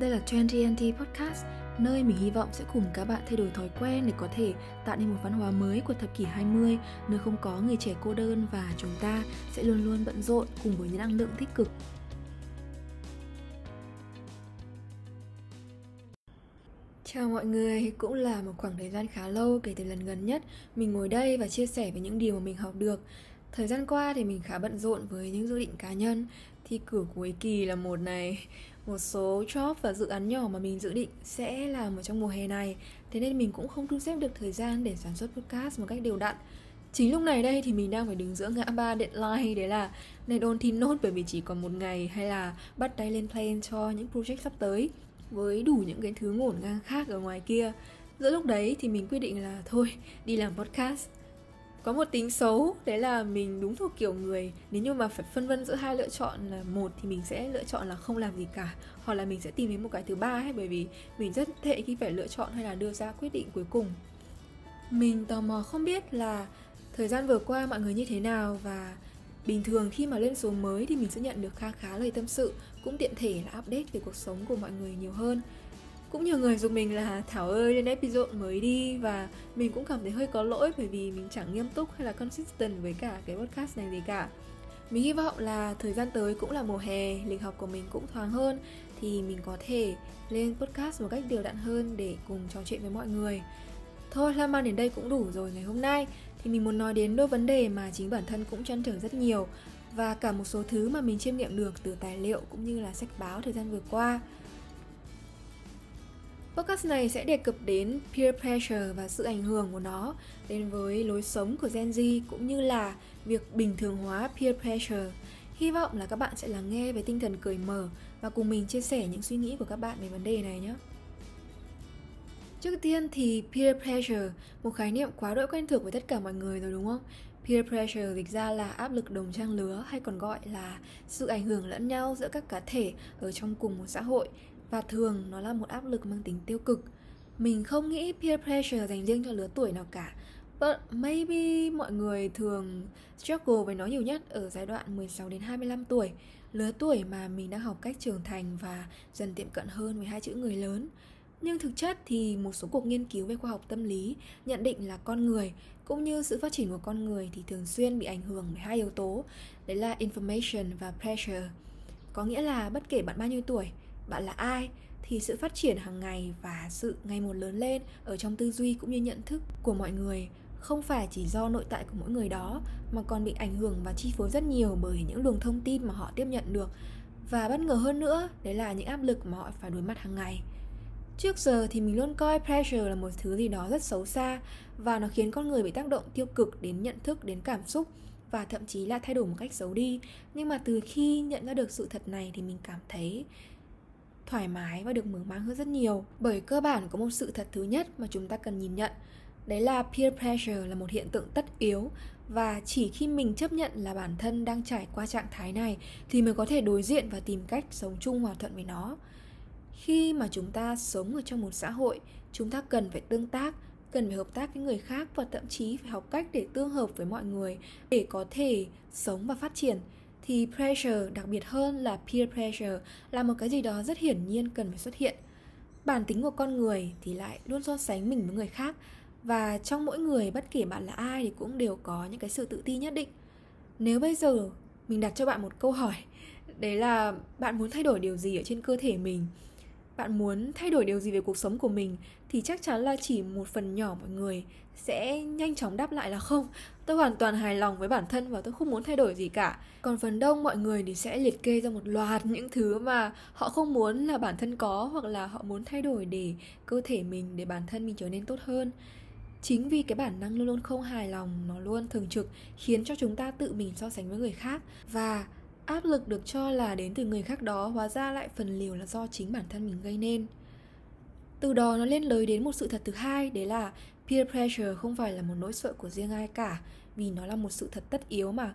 Đây là TNT Podcast, nơi mình hy vọng sẽ cùng các bạn thay đổi thói quen để có thể tạo nên một văn hóa mới của thập kỷ 20, nơi không có người trẻ cô đơn và chúng ta sẽ luôn luôn bận rộn cùng với những năng lượng tích cực. Chào mọi người, cũng là một khoảng thời gian khá lâu kể từ lần gần nhất mình ngồi đây và chia sẻ về những điều mà mình học được. Thời gian qua thì mình khá bận rộn với những dự định cá nhân, thi cử cuối kỳ là một này, một số job và dự án nhỏ mà mình dự định sẽ làm ở trong mùa hè này. Thế nên mình cũng không thu xếp được thời gian để sản xuất podcast một cách đều đặn. Chính lúc này đây thì mình đang phải đứng giữa ngã ba deadline, đấy là nên ôn thi nốt bởi vì chỉ còn một ngày hay là bắt tay lên plan cho những project sắp tới với đủ những cái thứ ngổn ngang khác ở ngoài kia. Giữa lúc đấy thì mình quyết định là thôi, đi làm podcast có một tính xấu, đấy là mình đúng thuộc kiểu người. Nếu như mà phải phân vân giữa hai lựa chọn là một thì mình sẽ lựa chọn là không làm gì cả, hoặc là mình sẽ tìm đến một cái thứ ba ấy, bởi vì mình rất tệ khi phải lựa chọn hay là đưa ra quyết định cuối cùng. Mình tò mò không biết là thời gian vừa qua mọi người như thế nào và bình thường khi mà lên số mới thì mình sẽ nhận được khá khá lời tâm sự, cũng tiện thể là update về cuộc sống của mọi người nhiều hơn cũng nhiều người dùng mình là Thảo ơi lên episode mới đi và mình cũng cảm thấy hơi có lỗi bởi vì mình chẳng nghiêm túc hay là consistent với cả cái podcast này gì cả. Mình hy vọng là thời gian tới cũng là mùa hè, lịch học của mình cũng thoáng hơn thì mình có thể lên podcast một cách đều đặn hơn để cùng trò chuyện với mọi người. Thôi làm man đến đây cũng đủ rồi ngày hôm nay. Thì mình muốn nói đến đôi vấn đề mà chính bản thân cũng chăn trở rất nhiều và cả một số thứ mà mình chiêm nghiệm được từ tài liệu cũng như là sách báo thời gian vừa qua. Podcast này sẽ đề cập đến peer pressure và sự ảnh hưởng của nó đến với lối sống của Gen Z cũng như là việc bình thường hóa peer pressure. Hy vọng là các bạn sẽ lắng nghe với tinh thần cởi mở và cùng mình chia sẻ những suy nghĩ của các bạn về vấn đề này nhé. Trước tiên thì peer pressure, một khái niệm quá đỗi quen thuộc với tất cả mọi người rồi đúng không? Peer pressure dịch ra là áp lực đồng trang lứa hay còn gọi là sự ảnh hưởng lẫn nhau giữa các cá thể ở trong cùng một xã hội và thường nó là một áp lực mang tính tiêu cực. Mình không nghĩ peer pressure dành riêng cho lứa tuổi nào cả. But maybe mọi người thường struggle với nó nhiều nhất ở giai đoạn 16 đến 25 tuổi. Lứa tuổi mà mình đang học cách trưởng thành và dần tiệm cận hơn với hai chữ người lớn. Nhưng thực chất thì một số cuộc nghiên cứu về khoa học tâm lý nhận định là con người cũng như sự phát triển của con người thì thường xuyên bị ảnh hưởng bởi hai yếu tố, đấy là information và pressure. Có nghĩa là bất kể bạn bao nhiêu tuổi bạn là ai thì sự phát triển hàng ngày và sự ngày một lớn lên ở trong tư duy cũng như nhận thức của mọi người không phải chỉ do nội tại của mỗi người đó mà còn bị ảnh hưởng và chi phối rất nhiều bởi những luồng thông tin mà họ tiếp nhận được. Và bất ngờ hơn nữa, đấy là những áp lực mà họ phải đối mặt hàng ngày. Trước giờ thì mình luôn coi pressure là một thứ gì đó rất xấu xa và nó khiến con người bị tác động tiêu cực đến nhận thức, đến cảm xúc và thậm chí là thay đổi một cách xấu đi. Nhưng mà từ khi nhận ra được sự thật này thì mình cảm thấy thoải mái và được mở mang hơn rất nhiều. Bởi cơ bản có một sự thật thứ nhất mà chúng ta cần nhìn nhận. Đấy là peer pressure là một hiện tượng tất yếu và chỉ khi mình chấp nhận là bản thân đang trải qua trạng thái này thì mới có thể đối diện và tìm cách sống chung hòa thuận với nó. Khi mà chúng ta sống ở trong một xã hội, chúng ta cần phải tương tác, cần phải hợp tác với người khác và thậm chí phải học cách để tương hợp với mọi người để có thể sống và phát triển thì pressure, đặc biệt hơn là peer pressure, là một cái gì đó rất hiển nhiên cần phải xuất hiện. Bản tính của con người thì lại luôn so sánh mình với người khác, và trong mỗi người, bất kể bạn là ai thì cũng đều có những cái sự tự ti nhất định. Nếu bây giờ mình đặt cho bạn một câu hỏi, đấy là bạn muốn thay đổi điều gì ở trên cơ thể mình? Bạn muốn thay đổi điều gì về cuộc sống của mình? Thì chắc chắn là chỉ một phần nhỏ mọi người sẽ nhanh chóng đáp lại là không tôi hoàn toàn hài lòng với bản thân và tôi không muốn thay đổi gì cả. Còn phần đông mọi người thì sẽ liệt kê ra một loạt những thứ mà họ không muốn là bản thân có hoặc là họ muốn thay đổi để cơ thể mình, để bản thân mình trở nên tốt hơn. Chính vì cái bản năng luôn luôn không hài lòng nó luôn thường trực khiến cho chúng ta tự mình so sánh với người khác. Và áp lực được cho là đến từ người khác đó, hóa ra lại phần liều là do chính bản thân mình gây nên. Từ đó nó lên lời đến một sự thật thứ hai, đấy là peer pressure không phải là một nỗi sợ của riêng ai cả, vì nó là một sự thật tất yếu mà.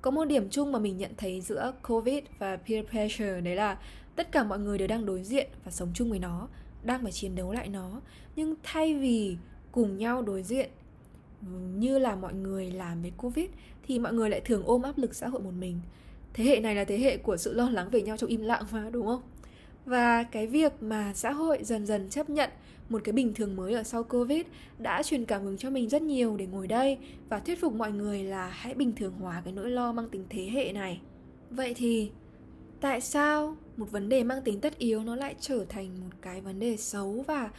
Có một điểm chung mà mình nhận thấy giữa covid và peer pressure, đấy là tất cả mọi người đều đang đối diện và sống chung với nó, đang phải chiến đấu lại nó. Nhưng thay vì cùng nhau đối diện như là mọi người làm với covid, thì mọi người lại thường ôm áp lực xã hội một mình. Thế hệ này là thế hệ của sự lo lắng về nhau trong im lặng mà, đúng không? Và cái việc mà xã hội dần dần chấp nhận một cái bình thường mới ở sau Covid đã truyền cảm hứng cho mình rất nhiều để ngồi đây và thuyết phục mọi người là hãy bình thường hóa cái nỗi lo mang tính thế hệ này. Vậy thì tại sao một vấn đề mang tính tất yếu nó lại trở thành một cái vấn đề xấu và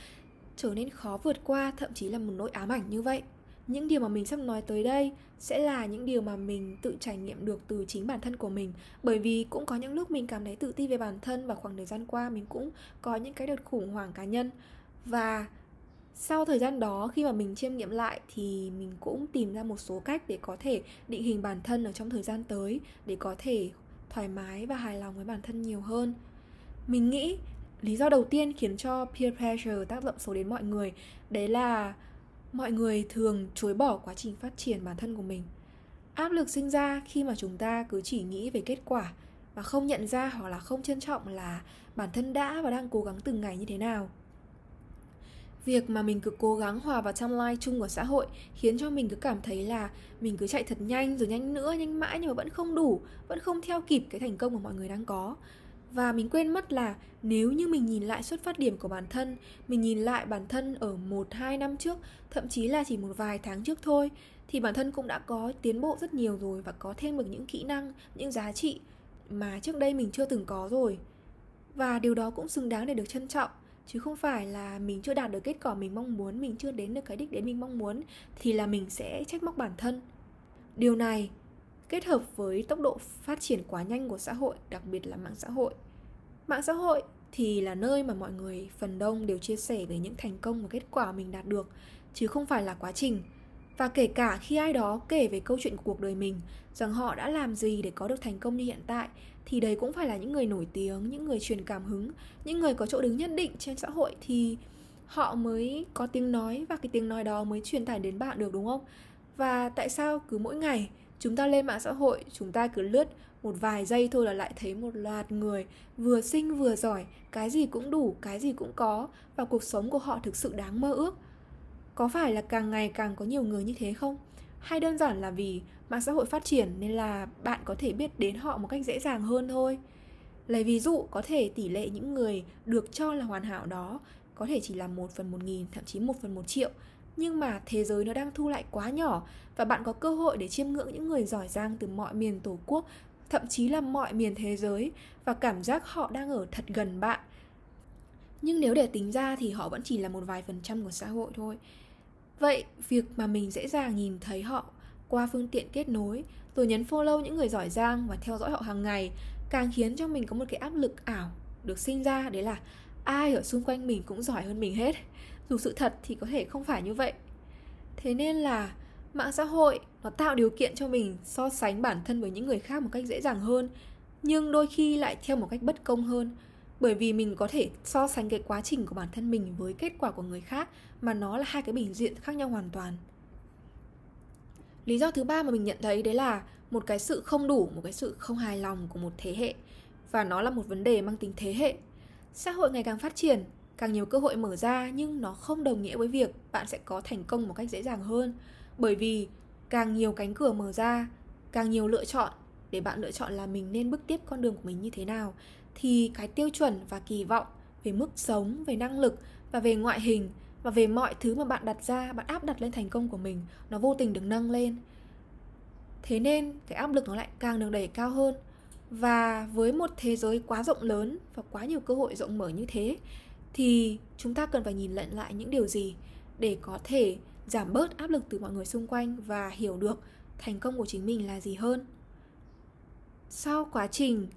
trở nên khó vượt qua, thậm chí là một nỗi ám ảnh như vậy? Những điều mà mình sắp nói tới đây sẽ là những điều mà mình tự trải nghiệm được từ chính bản thân của mình. Bởi vì cũng có những lúc mình cảm thấy tự ti về bản thân và khoảng thời gian qua mình cũng có những cái đợt khủng hoảng cá nhân. Và sau thời gian đó, khi mà mình chiêm nghiệm lại thì mình cũng tìm ra một số cách để có thể định hình bản thân ở trong thời gian tới, để có thể thoải mái và hài lòng với bản thân nhiều hơn. Mình nghĩ lý do đầu tiên khiến cho peer pressure tác động xấu đến mọi người, đấy là mọi người thường chối bỏ quá trình phát triển bản thân của mình. Áp lực sinh ra khi mà chúng ta cứ chỉ nghĩ về kết quả và không nhận ra hoặc là không trân trọng là bản thân đã và đang cố gắng từng ngày như thế nào. Việc mà mình cứ cố gắng hòa vào timeline chung của xã hội khiến cho mình cứ cảm thấy là mình cứ chạy thật nhanh, rồi nhanh nữa, nhanh mãi nhưng mà vẫn không đủ, vẫn không theo kịp cái thành công mà mọi người đang có và mình quên mất là nếu như mình nhìn lại xuất phát điểm của bản thân, mình nhìn lại bản thân ở một, hai năm trước, thậm chí là chỉ một vài tháng trước thôi, thì bản thân cũng đã có tiến bộ rất nhiều rồi và có thêm được những kỹ năng, những giá trị mà trước đây mình chưa từng có rồi. Và điều đó cũng xứng đáng để được trân trọng, chứ không phải là mình chưa đạt được kết quả mình mong muốn, mình chưa đến được cái đích đến mình mong muốn, thì là mình sẽ trách móc bản thân. Điều này kết hợp với tốc độ phát triển quá nhanh của xã hội, đặc biệt là mạng xã hội mạng xã hội thì là nơi mà mọi người phần đông đều chia sẻ về những thành công và kết quả mình đạt được, chứ không phải là quá trình. Và kể cả khi ai đó kể về câu chuyện của cuộc đời mình, rằng họ đã làm gì để có được thành công như hiện tại, thì đấy cũng phải là những người nổi tiếng, những người truyền cảm hứng, những người có chỗ đứng nhất định trên xã hội thì họ mới có tiếng nói và cái tiếng nói đó mới truyền tải đến bạn được, đúng không? Và tại sao cứ mỗi ngày chúng ta lên mạng xã hội, chúng ta cứ lướt một vài giây thôi là lại thấy một loạt người vừa xinh vừa giỏi, cái gì cũng đủ, cái gì cũng có, và cuộc sống của họ thực sự đáng mơ ước. Có phải là càng ngày càng có nhiều người như thế không? Hay đơn giản là vì mạng xã hội phát triển nên là bạn có thể biết đến họ một cách dễ dàng hơn thôi? Lấy ví dụ, có thể tỷ lệ những người được cho là hoàn hảo đó có thể chỉ là một phần một nghìn, thậm chí một phần một triệu. Nhưng mà thế giới nó đang thu lại quá nhỏ, và bạn có cơ hội để chiêm ngưỡng những người giỏi giang từ mọi miền tổ quốc thậm chí là mọi miền thế giới và cảm giác họ đang ở thật gần bạn. Nhưng nếu để tính ra thì họ vẫn chỉ là một vài phần trăm của xã hội thôi. Vậy việc mà mình dễ dàng nhìn thấy họ qua phương tiện kết nối, rồi nhấn follow những người giỏi giang và theo dõi họ hàng ngày càng khiến cho mình có một cái áp lực ảo được sinh ra, đấy là ai ở xung quanh mình cũng giỏi hơn mình hết. Dù sự thật thì có thể không phải như vậy. Thế nên là mạng xã hội, nó tạo điều kiện cho mình so sánh bản thân với những người khác một cách dễ dàng hơn, nhưng đôi khi lại theo một cách bất công hơn. Bởi vì mình có thể so sánh cái quá trình của bản thân mình với kết quả của người khác mà nó là hai cái bình diện khác nhau hoàn toàn. Lý do thứ ba mà mình nhận thấy đấy là một cái sự không đủ, một cái sự không hài lòng của một thế hệ. Và nó là một vấn đề mang tính thế hệ. Xã hội ngày càng phát triển, càng nhiều cơ hội mở ra nhưng nó không đồng nghĩa với việc bạn sẽ có thành công một cách dễ dàng hơn bởi vì càng nhiều cánh cửa mở ra, càng nhiều lựa chọn, để bạn lựa chọn là mình nên bước tiếp con đường của mình như thế nào, thì cái tiêu chuẩn và kỳ vọng về mức sống, về năng lực và về ngoại hình và về mọi thứ mà bạn đặt ra, bạn áp đặt lên thành công của mình, nó vô tình được nâng lên. Thế nên cái áp lực nó lại càng được đẩy cao hơn. Và với một thế giới quá rộng lớn và quá nhiều cơ hội rộng mở như thế, thì chúng ta cần phải nhìn lận lại những điều gì để có thể giảm bớt áp lực từ mọi người xung quanh và hiểu được thành công của chính mình là gì hơn. Sau quá trình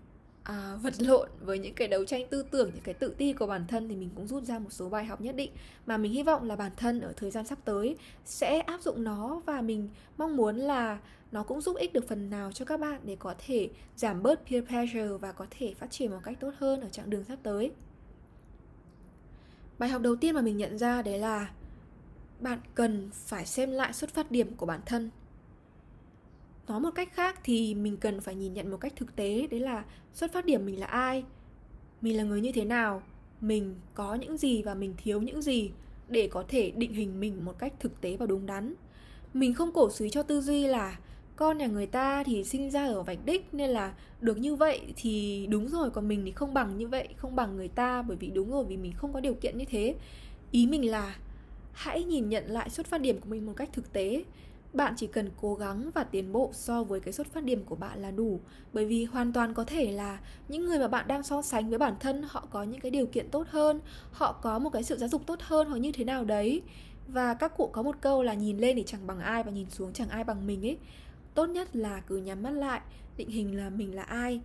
à, vật lộn với những cái đấu tranh tư tưởng những cái tự ti của bản thân thì mình cũng rút ra một số bài học nhất định. Mà mình hy vọng là bản thân ở thời gian sắp tới sẽ áp dụng nó và mình mong muốn là nó cũng giúp ích được phần nào cho các bạn để có thể giảm bớt peer pressure và có thể phát triển một cách tốt hơn ở chặng đường sắp tới. Bài học đầu tiên mà mình nhận ra đấy là bạn cần phải xem lại xuất phát điểm của bản thân. Nói một cách khác thì mình cần phải nhìn nhận một cách thực tế, đấy là xuất phát điểm mình là ai, mình là người như thế nào, mình có những gì và mình thiếu những gì để có thể định hình mình một cách thực tế và đúng đắn. Mình không cổ suý cho tư duy là con nhà người ta thì sinh ra ở vạch đích nên là được như vậy thì đúng rồi, còn mình thì không bằng như vậy, không bằng người ta bởi vì đúng rồi, vì mình không có điều kiện như thế. Ý mình là hãy nhìn nhận lại xuất phát điểm của mình một cách thực tế. Bạn chỉ cần cố gắng và tiến bộ so với cái xuất phát điểm của bạn là đủ. Bởi vì hoàn toàn có thể là những người mà bạn đang so sánh với bản thân, họ có những cái điều kiện tốt hơn, họ có một cái sự giáo dục tốt hơn hoặc như thế nào đấy. Và các cụ có một câu là nhìn lên thì chẳng bằng ai và nhìn xuống chẳng ai bằng mình ấy. Tốt nhất là cứ nhắm mắt lại, định hình là mình là ai.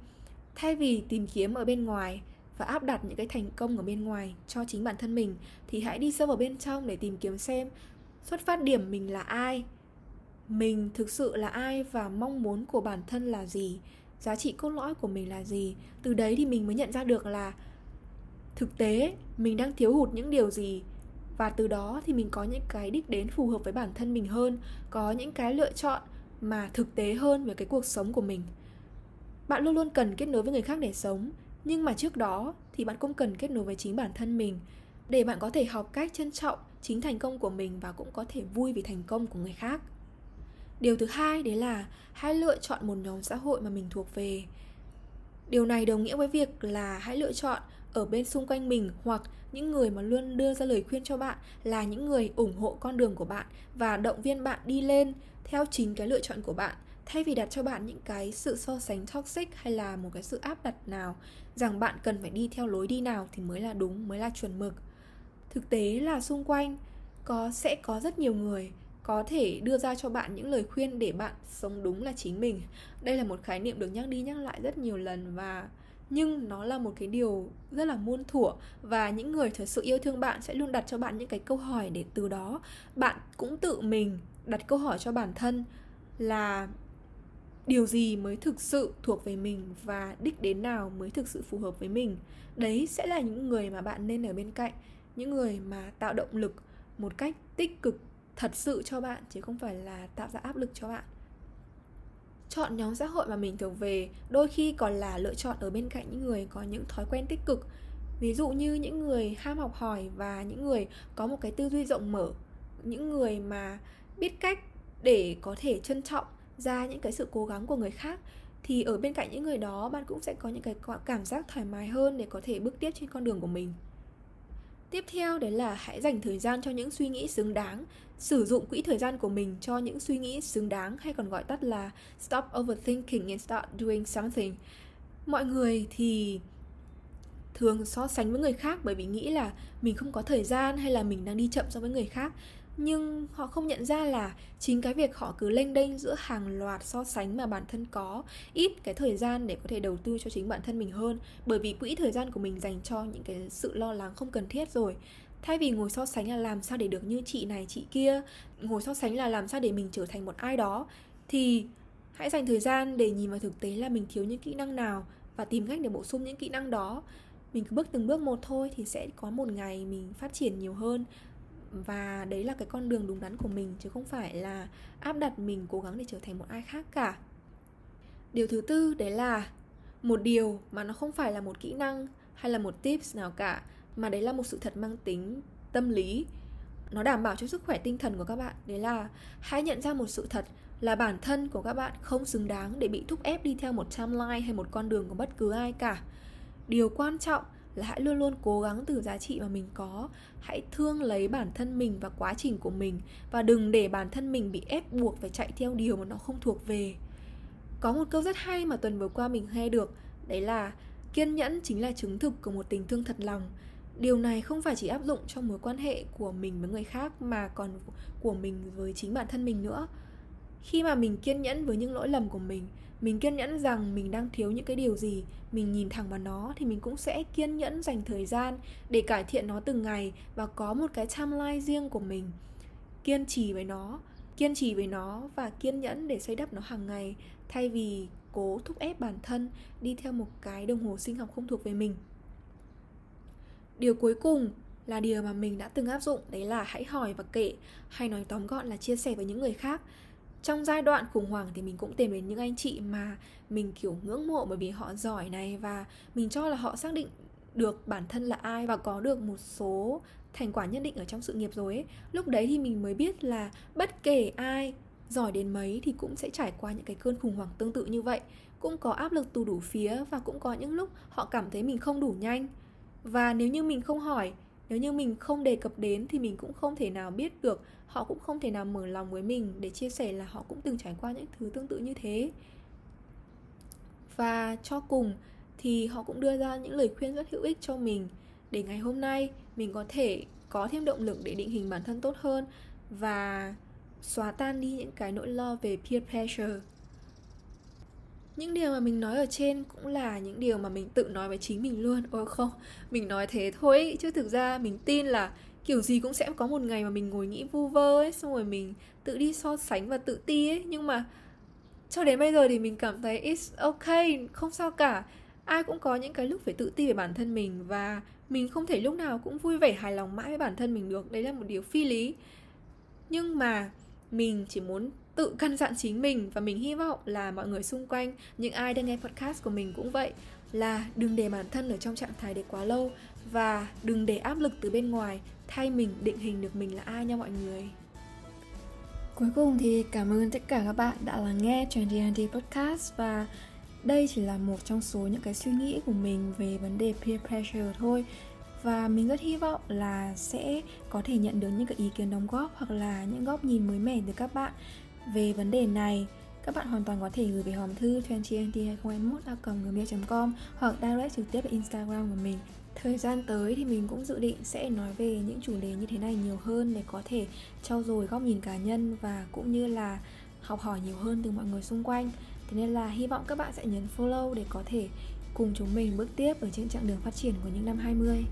Thay vì tìm kiếm ở bên ngoài và áp đặt những cái thành công ở bên ngoài cho chính bản thân mình, thì hãy đi sâu vào bên trong để tìm kiếm xem xuất phát điểm mình là ai, mình thực sự là ai và mong muốn của bản thân là gì, giá trị cốt lõi của mình là gì. Từ đấy thì mình mới nhận ra được là thực tế mình đang thiếu hụt những điều gì và từ đó thì mình có những cái đích đến phù hợp với bản thân mình hơn, có những cái lựa chọn mà thực tế hơn về cái cuộc sống của mình. Bạn luôn luôn cần kết nối với người khác để sống nhưng mà trước đó thì bạn cũng cần kết nối với chính bản thân mình để bạn có thể học cách trân trọng chính thành công của mình và cũng có thể vui vì thành công của người khác. Điều thứ hai, đấy là hãy lựa chọn một nhóm xã hội mà mình thuộc về. Điều này đồng nghĩa với việc là hãy lựa chọn ở bên xung quanh mình hoặc những người mà luôn đưa ra lời khuyên cho bạn là những người ủng hộ con đường của bạn và động viên bạn đi lên theo chính cái lựa chọn của bạn thay vì đặt cho bạn những cái sự so sánh toxic hay là một cái sự áp đặt nào rằng bạn cần phải đi theo lối đi nào thì mới là đúng, mới là chuẩn mực. Thực tế là xung quanh có, sẽ có rất nhiều người có thể đưa ra cho bạn những lời khuyên để bạn sống đúng là chính mình. Đây là một khái niệm được nhắc đi nhắc lại rất nhiều lần và, nhưng nó là một cái điều rất là muôn thuở và những người thật sự yêu thương bạn sẽ luôn đặt cho bạn những cái câu hỏi để từ đó bạn cũng tự mình đặt câu hỏi cho bản thân là điều gì mới thực sự thuộc về mình và đích đến nào mới thực sự phù hợp với mình? Đấy sẽ là những người mà bạn nên ở bên cạnh, những người mà tạo động lực một cách tích cực, thật sự cho bạn, chứ không phải là tạo ra áp lực cho bạn. Chọn nhóm xã hội mà mình thuộc về, đôi khi còn là lựa chọn ở bên cạnh những người có những thói quen tích cực. Ví dụ như những người ham học hỏi và những người có một cái tư duy rộng mở, những người mà biết cách để có thể trân trọng ra những cái sự cố gắng của người khác, thì ở bên cạnh những người đó, bạn cũng sẽ có những cái cảm giác thoải mái hơn để có thể bước tiếp trên con đường của mình. Tiếp theo, đấy là hãy dành thời gian cho những suy nghĩ xứng đáng, sử dụng quỹ thời gian của mình cho những suy nghĩ xứng đáng hay còn gọi tắt là stop overthinking and start doing something. Mọi người thì thường so sánh với người khác bởi vì nghĩ là mình không có thời gian hay là mình đang đi chậm so với người khác nhưng họ không nhận ra là chính cái việc họ cứ lênh đênh giữa hàng loạt so sánh mà bản thân có, ít cái thời gian để có thể đầu tư cho chính bản thân mình hơn. Bởi vì quỹ thời gian của mình dành cho những cái sự lo lắng không cần thiết rồi. Thay vì ngồi so sánh là làm sao để được như chị này, chị kia, ngồi so sánh là làm sao để mình trở thành một ai đó, thì hãy dành thời gian để nhìn vào thực tế là mình thiếu những kỹ năng nào và tìm cách để bổ sung những kỹ năng đó. Mình cứ bước từng bước một thôi thì sẽ có một ngày mình phát triển nhiều hơn và đấy là cái con đường đúng đắn của mình, chứ không phải là áp đặt mình cố gắng để trở thành một ai khác cả. Điều thứ tư, đấy là một điều mà nó không phải là một kỹ năng hay là một tips nào cả, mà đấy là một sự thật mang tính tâm lý. Nó đảm bảo cho sức khỏe tinh thần của các bạn. Đấy là hãy nhận ra một sự thật là bản thân của các bạn không xứng đáng để bị thúc ép đi theo một timeline hay một con đường của bất cứ ai cả. Điều quan trọng là hãy luôn luôn cố gắng từ giá trị mà mình có. Hãy thương lấy bản thân mình và quá trình của mình và đừng để bản thân mình bị ép buộc phải chạy theo điều mà nó không thuộc về. Có một câu rất hay mà tuần vừa qua mình nghe được, đấy là kiên nhẫn chính là chứng thực của một tình thương thật lòng. Điều này không phải chỉ áp dụng cho mối quan hệ của mình với người khác mà còn của mình với chính bản thân mình nữa. Khi mà mình kiên nhẫn với những lỗi lầm của mình mình kiên nhẫn rằng mình đang thiếu những cái điều gì, mình nhìn thẳng vào nó thì mình cũng sẽ kiên nhẫn dành thời gian để cải thiện nó từng ngày và có một cái timeline riêng của mình. Kiên trì với nó, kiên trì với nó và kiên nhẫn để xây đắp nó hàng ngày, thay vì cố thúc ép bản thân đi theo một cái đồng hồ sinh học không thuộc về mình. Điều cuối cùng là điều mà mình đã từng áp dụng, đấy là hãy hỏi và kể, hay nói tóm gọn là chia sẻ với những người khác trong giai đoạn khủng hoảng thì mình cũng tìm đến những anh chị mà mình kiểu ngưỡng mộ bởi vì họ giỏi này và mình cho là họ xác định được bản thân là ai và có được một số thành quả nhất định ở trong sự nghiệp rồi ấy. Lúc đấy thì mình mới biết là bất kể ai giỏi đến mấy thì cũng sẽ trải qua những cái cơn khủng hoảng tương tự như vậy. Cũng có áp lực từ đủ phía và cũng có những lúc họ cảm thấy mình không đủ nhanh. Và nếu như mình không hỏi nếu như mình không đề cập đến thì mình cũng không thể nào biết được, họ cũng không thể nào mở lòng với mình để chia sẻ là họ cũng từng trải qua những thứ tương tự như thế. Và cho cùng thì họ cũng đưa ra những lời khuyên rất hữu ích cho mình để ngày hôm nay mình có thể có thêm động lực để định hình bản thân tốt hơn và xóa tan đi những cái nỗi lo về peer pressure những điều mà mình nói ở trên cũng là những điều mà mình tự nói với chính mình luôn ôi không? Mình nói thế thôi chứ thực ra mình tin là kiểu gì cũng sẽ có một ngày mà mình ngồi nghĩ vu vơ ấy, xong rồi mình tự đi so sánh và tự ti ấy. Nhưng mà cho đến bây giờ thì mình cảm thấy it's okay không sao cả. Ai cũng có những cái lúc phải tự ti về bản thân mình và mình không thể lúc nào cũng vui vẻ hài lòng mãi với bản thân mình được. Đấy là một điều phi lý. Nhưng mà mình chỉ muốn tự căn dặn chính mình và mình hy vọng là mọi người xung quanh, những ai đang nghe podcast của mình cũng vậy, là đừng để bản thân ở trong trạng thái đấy quá lâu và đừng để áp lực từ bên ngoài thay mình định hình được mình là ai nha mọi người. Cuối cùng thì cảm ơn tất cả các bạn đã lắng nghe Trendy Andy Podcast và đây chỉ là một trong số những cái suy nghĩ của mình về vấn đề peer pressure thôi. Và mình rất hy vọng là sẽ có thể nhận được những cái ý kiến đóng góp hoặc là những góc nhìn mới mẻ từ các bạn về vấn đề này, các bạn hoàn toàn có thể gửi về hòm thư 202021.gmail.com hoặc direct trực tiếp vào Instagram của mình Thời gian tới thì mình cũng dự định sẽ nói về những chủ đề như thế này nhiều hơn để có thể trau dồi góc nhìn cá nhân và cũng như là học hỏi nhiều hơn từ mọi người xung quanh. Thế nên là hy vọng các bạn sẽ nhấn follow để có thể cùng chúng mình bước tiếp ở trên chặng đường phát triển của những năm 20.